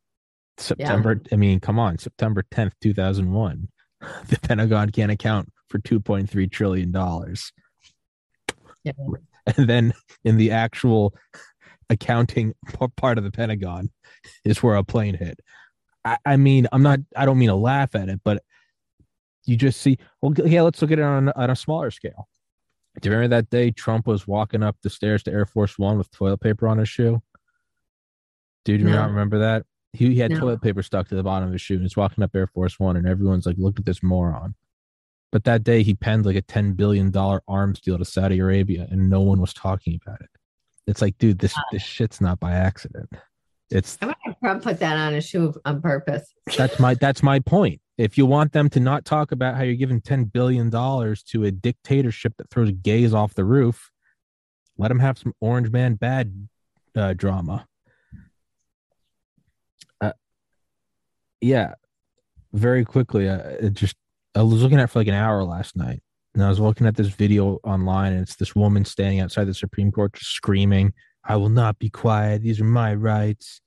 Speaker 2: September. I mean, come on, September tenth, two thousand one. The Pentagon can't account for two point three trillion dollars,
Speaker 3: Yeah.
Speaker 2: and then in the actual accounting part of the Pentagon is where a plane hit. I, I mean, I'm not. I don't mean to laugh at it, but you just see. Well, yeah, let's look at it on on a smaller scale. Do you remember that day Trump was walking up the stairs to Air Force One with toilet paper on his shoe? Dude, you
Speaker 3: No.
Speaker 2: not remember that? He, he had
Speaker 3: No.
Speaker 2: toilet paper stuck to the bottom of his shoe and he's walking up Air Force One and everyone's like, look at this moron. But that day he penned like a $10 billion arms deal to Saudi Arabia and no one was talking about it. It's like, dude, this, this shit's not by accident. It's
Speaker 3: I wonder if Trump put that on his shoe on purpose.
Speaker 2: that's my that's my point. If you want them to not talk about how you're giving ten billion dollars to a dictatorship that throws gays off the roof, let them have some Orange Man bad uh, drama. Uh, yeah, very quickly. Uh, it just I was looking at for like an hour last night, and I was looking at this video online, and it's this woman standing outside the Supreme Court just screaming, "I will not be quiet. These are my rights."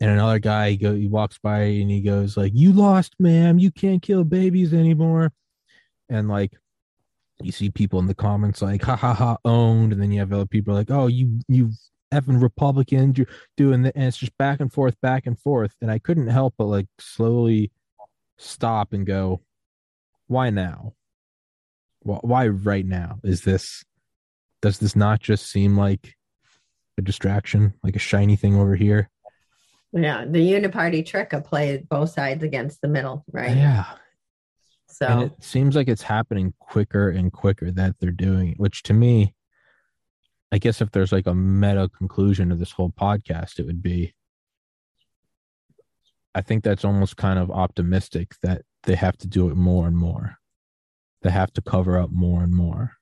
Speaker 2: and another guy he go he walks by and he goes like you lost ma'am you can't kill babies anymore and like you see people in the comments like ha ha ha owned and then you have other people like oh you you effing republicans you're doing that and it's just back and forth back and forth and i couldn't help but like slowly stop and go why now? Why right now? Is this does this not just seem like a distraction like a shiny thing over here?
Speaker 3: Yeah, the uniparty trick of play both sides against the middle, right?
Speaker 2: yeah.
Speaker 3: So
Speaker 2: and it seems like it's happening quicker and quicker that they're doing it which to me i guess if there's like a meta conclusion to this whole podcast it would be i think that's almost kind of optimistic that they have to do it more and more they have to cover up more and more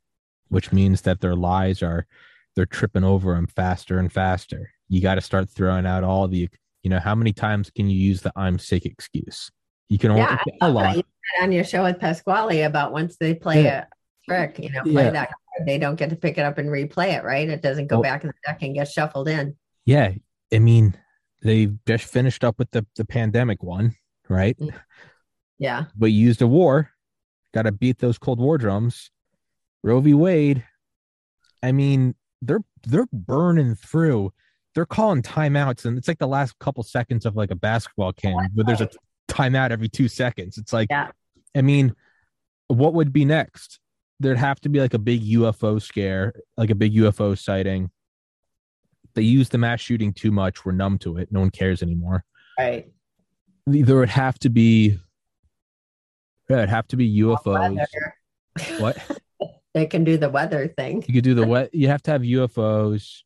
Speaker 2: which means that their lies are they're tripping over them faster and faster you got to start throwing out all the you know how many times can you use the i'm sick excuse you can only
Speaker 3: yeah,
Speaker 2: a lot
Speaker 3: you on your show with Pasquale about once they play
Speaker 2: Yeah.
Speaker 3: a trick, you know, play
Speaker 2: Yeah.
Speaker 3: that card, they don't get to pick it up and replay it, right? It doesn't go
Speaker 2: Well-
Speaker 3: back in the deck and get shuffled in.
Speaker 2: Yeah, I mean, they just finished up with the the pandemic one, right? Mm.
Speaker 3: Yeah.
Speaker 2: But you used a war, got to beat those Cold War drums. Roe v. Wade. I mean, they're they're burning through. They're calling timeouts, and it's like the last couple seconds of like a basketball game, but there's a timeout every two seconds. It's like,
Speaker 3: Yeah.
Speaker 2: I mean, what would be next? There'd have to be like a big UFO scare, like a big UFO sighting. They use the mass shooting too much. We're numb to it. No one cares anymore.
Speaker 3: Right.
Speaker 2: There would have to be, yeah, it'd have to be UFOs. What
Speaker 3: They can do the weather thing.
Speaker 2: you could do the wet? You have to have UFOs,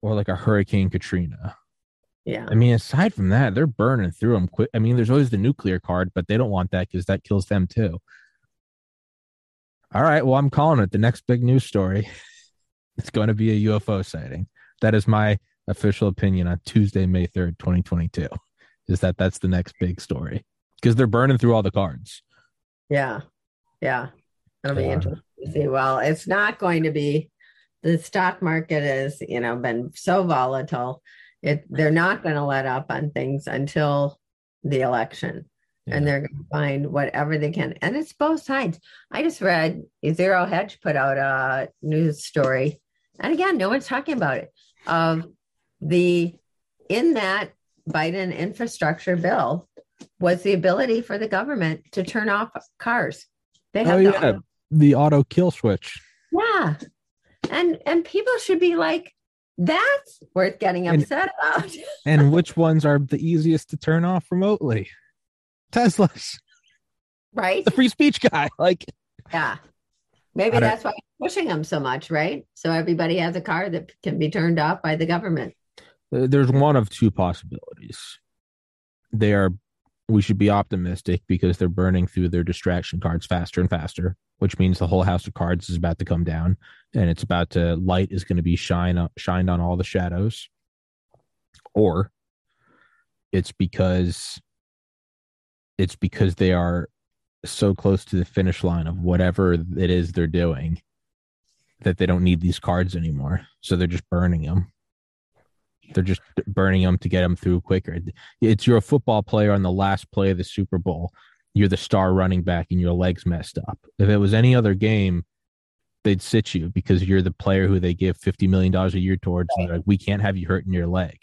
Speaker 2: or like a Hurricane Katrina.
Speaker 3: Yeah.
Speaker 2: I mean, aside from that, they're burning through them quick. I mean, there's always the nuclear card, but they don't want that because that kills them too. All right, well, I'm calling it the next big news story. It's going to be a UFO sighting. That is my official opinion on Tuesday, May 3rd, 2022. Is that that's the next big story because they're burning through all the cards.
Speaker 3: Yeah. Yeah. It'll be
Speaker 2: Yeah.
Speaker 3: interesting to see. Well, it's not going to be the stock market has, you know, been so volatile. It they're not going to let up on things until the election. and they're going to find whatever they can. And it's both sides. I just read Zero Hedge put out a news story, and again, no one's talking about it. Of the in that Biden infrastructure bill was the ability for the government to turn off cars. They have
Speaker 2: Oh
Speaker 3: the
Speaker 2: yeah, the auto kill switch.
Speaker 3: yeah, and and people should be like, that's worth getting
Speaker 2: And-
Speaker 3: upset about.
Speaker 2: And which ones are the easiest to turn off remotely? Teslas,
Speaker 3: right?
Speaker 2: the free speech guy. Like,
Speaker 3: Yeah. Maybe that's why I'm pushing them so much, right? So everybody has a car that can be turned off by the government.
Speaker 2: Uh, there's one of two possibilities. They are we should be optimistic because they're burning through their distraction cards faster and faster, which means the whole house of cards is about to come down and it's about to light is going to be shine shined on all the shadows. Or it's because it's because they are so close to the finish line of whatever it is they're doing that they don't need these cards anymore. So they're just burning them. They're just burning them to get them through quicker. It's you're a football player on the last play of the Super Bowl. You're the star running back and your legs messed up. If it was any other game, they'd sit you because you're the player who they give $50 million a year towards. And they're like, we can't have you hurting your leg.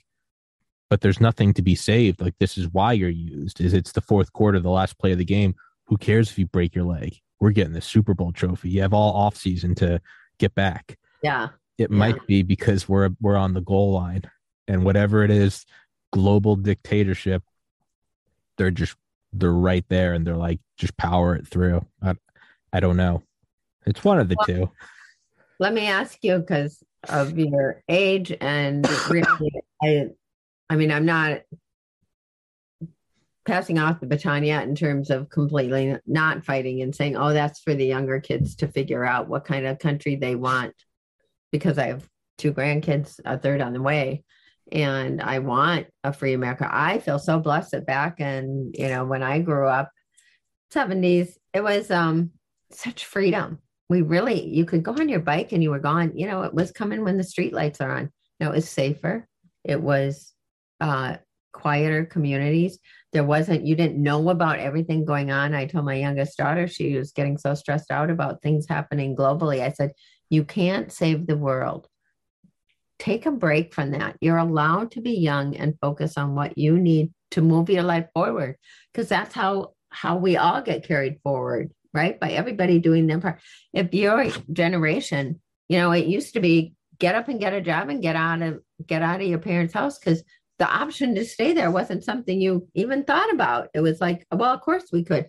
Speaker 2: but there's nothing to be saved. Like this is why you're used. Is it's the fourth quarter, the last play of the game. Who cares if you break your leg? We're getting the Super Bowl trophy. You have all off season to get back.
Speaker 3: Yeah.
Speaker 2: It
Speaker 3: Yeah.
Speaker 2: might be because we're we're on the goal line, and whatever it is, global dictatorship. They're just they're right there, and they're like just power it through. I I don't know. It's one of the two.
Speaker 3: Let me ask you because of your age and really, I, I mean, I'm not passing off the baton yet in terms of completely not fighting and saying, oh, that's for the younger kids to figure out what kind of country they want. Because I have two grandkids, a third on the way, and I want a free America. I feel so blessed that back and you know when I grew up, 70s, it was um such freedom. We really you could go on your bike and you were gone. You know, it was coming when the street lights are on. You know, it was safer. It was uh quieter communities. There wasn't you didn't know about everything going on. I told my youngest daughter she was getting so stressed out about things happening globally. I said, "You can't save the world. Take a break from that. You're allowed to be young and focus on what you need to move your life forward because that's how how we all get carried forward, right? By everybody doing their part. If your generation, you know, it used to be get up and get a job and get out of get out of your parents' house because the option to stay there wasn't something you even thought about. It was like, well, of course we could.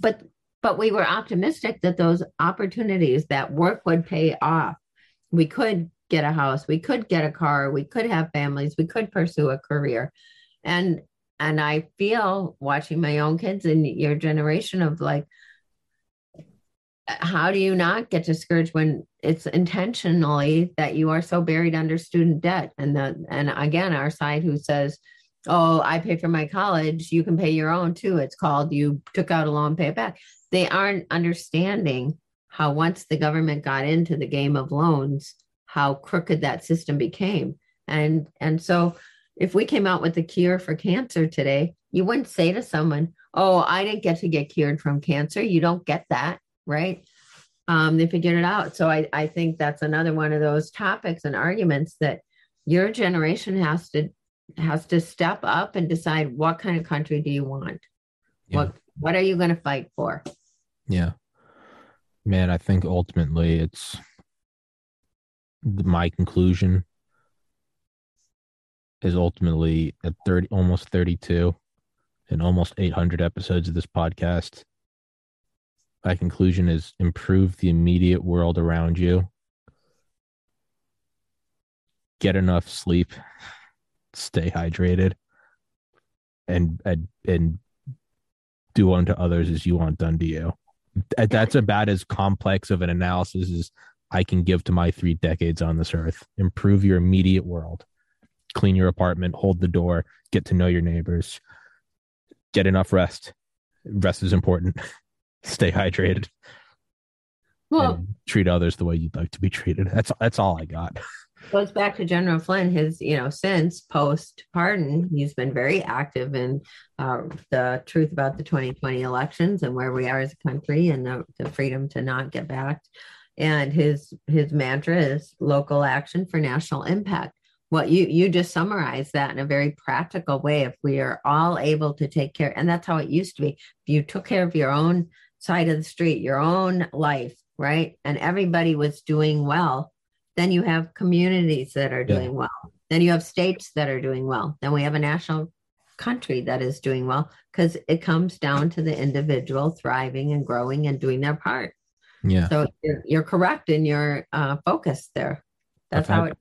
Speaker 3: But but we were optimistic that those opportunities that work would pay off. We could get a house, we could get a car, we could have families, we could pursue a career. And and I feel watching my own kids and your generation of like how do you not get discouraged when it's intentionally that you are so buried under student debt? And the and again our side who says oh i pay for my college you can pay your own too. It's called you took out a loan pay it back. They aren't understanding how once the government got into the game of loans how crooked that system became. And and so if we came out with a cure for cancer today you wouldn't say to someone oh i didn't get to get cured from cancer. You don't get that right? Um, they figured it out. So I, I think that's another one of those topics and arguments that your generation has to has to step up and decide what kind of country do you want?
Speaker 2: Yeah.
Speaker 3: what what are you going to fight for?
Speaker 2: Yeah. Man, I think ultimately it's my conclusion is ultimately at 30 almost 32 and almost 800 episodes of this podcast. My conclusion is improve the immediate world around you. Get enough sleep, stay hydrated, and and, and do unto others as you want done to you. That's about as complex of an analysis as I can give to my three decades on this earth. Improve your immediate world. Clean your apartment, hold the door, get to know your neighbors, get enough rest. Rest is important. Stay hydrated
Speaker 3: well
Speaker 2: treat others the way you'd like to be treated. That's that's all I got.
Speaker 3: goes back to General Flynn. His, you know, since post pardon, he's been very active in uh, the truth about the 2020 elections and where we are as a country and the, the freedom to not get backed. And his his mantra is local action for national impact. What you you just summarized that in a very practical way. If we are all able to take care, and that's how it used to be. If you took care of your own side of the street, your own life, right, and everybody was doing well, then you have communities that are
Speaker 2: Yeah.
Speaker 3: doing well. Then you have states that are doing well. Then we have a national country that is doing well because it comes down to the individual thriving and growing and doing their part.
Speaker 2: Yeah.
Speaker 3: So you're, you're correct in your uh, focus there. That's
Speaker 2: I've
Speaker 3: how
Speaker 2: had-
Speaker 3: it.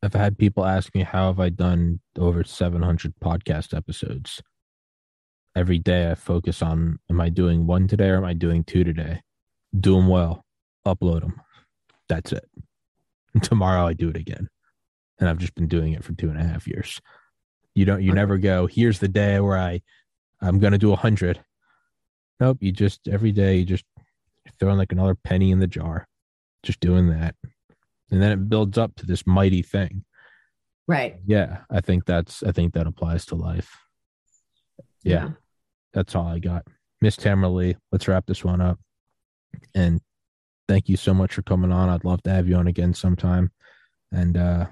Speaker 2: I've had people ask me how have I done over 700 podcast episodes. Every day I focus on am I doing one today or am I doing two today? Do them well, upload them. That's it. And tomorrow I do it again. And I've just been doing it for two and a half years. You don't you never go, here's the day where I I'm gonna do a hundred. Nope, you just every day you just throwing like another penny in the jar. Just doing that. And then it builds up to this mighty thing
Speaker 3: Right.
Speaker 2: yeah i think that's i think that applies to life yeah, that's all i got miss Tamara Leigh let's wrap this one up and thank you so much for coming on i'd love to have you on again sometime and uh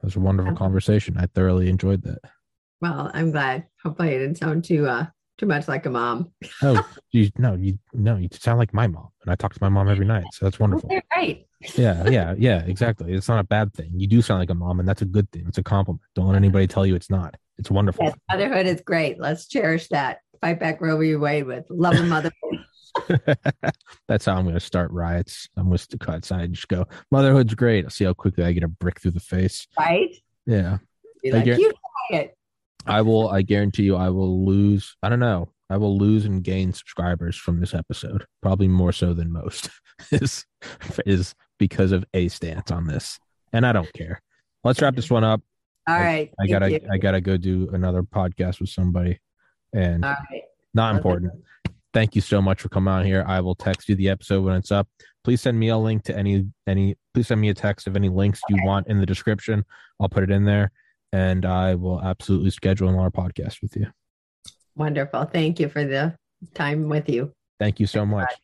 Speaker 2: it was a wonderful
Speaker 3: Yeah.
Speaker 2: conversation i thoroughly enjoyed that
Speaker 3: Well, I'm glad. Hopefully, it didn't sound too uh too much like a mom.
Speaker 2: Oh, you no, you no, you sound like my mom, and I talk to my mom every night, so that's wonderful.
Speaker 3: Okay, right.
Speaker 2: Yeah, yeah, yeah, exactly. It's not a bad thing. You do sound like a mom, and that's a good thing. It's a compliment. Don't let anybody tell you it's not. It's wonderful.
Speaker 3: Yes, motherhood is great. Let's cherish that. Fight back Roe v. Wade with love and motherhood.
Speaker 2: that's how I'm going to start riots. I'm going to cut outside and just go. Motherhood's great. I'll see how quickly I get a brick through the face.
Speaker 3: right?
Speaker 2: Yeah,
Speaker 3: Be
Speaker 2: I
Speaker 3: like, you try it.
Speaker 2: I will. I guarantee you, I will lose. I don't know. I will lose and gain subscribers from this episode. Probably more so than most. is is because of a stance on this, and I don't care. Let's wrap this one up.
Speaker 3: All
Speaker 2: I-
Speaker 3: right.
Speaker 2: I gotta
Speaker 3: you.
Speaker 2: I gotta go do another podcast with somebody, and
Speaker 3: right.
Speaker 2: not
Speaker 3: Okay.
Speaker 2: important. Thank you so much for coming on here. I will text you the episode when it's up. Please send me a link to any any. Please send me a text of any links you want in the description. I'll put it in there, and I will absolutely schedule another podcast with you.
Speaker 3: Wonderful. Thank you for the time with you.
Speaker 2: Thank you so much.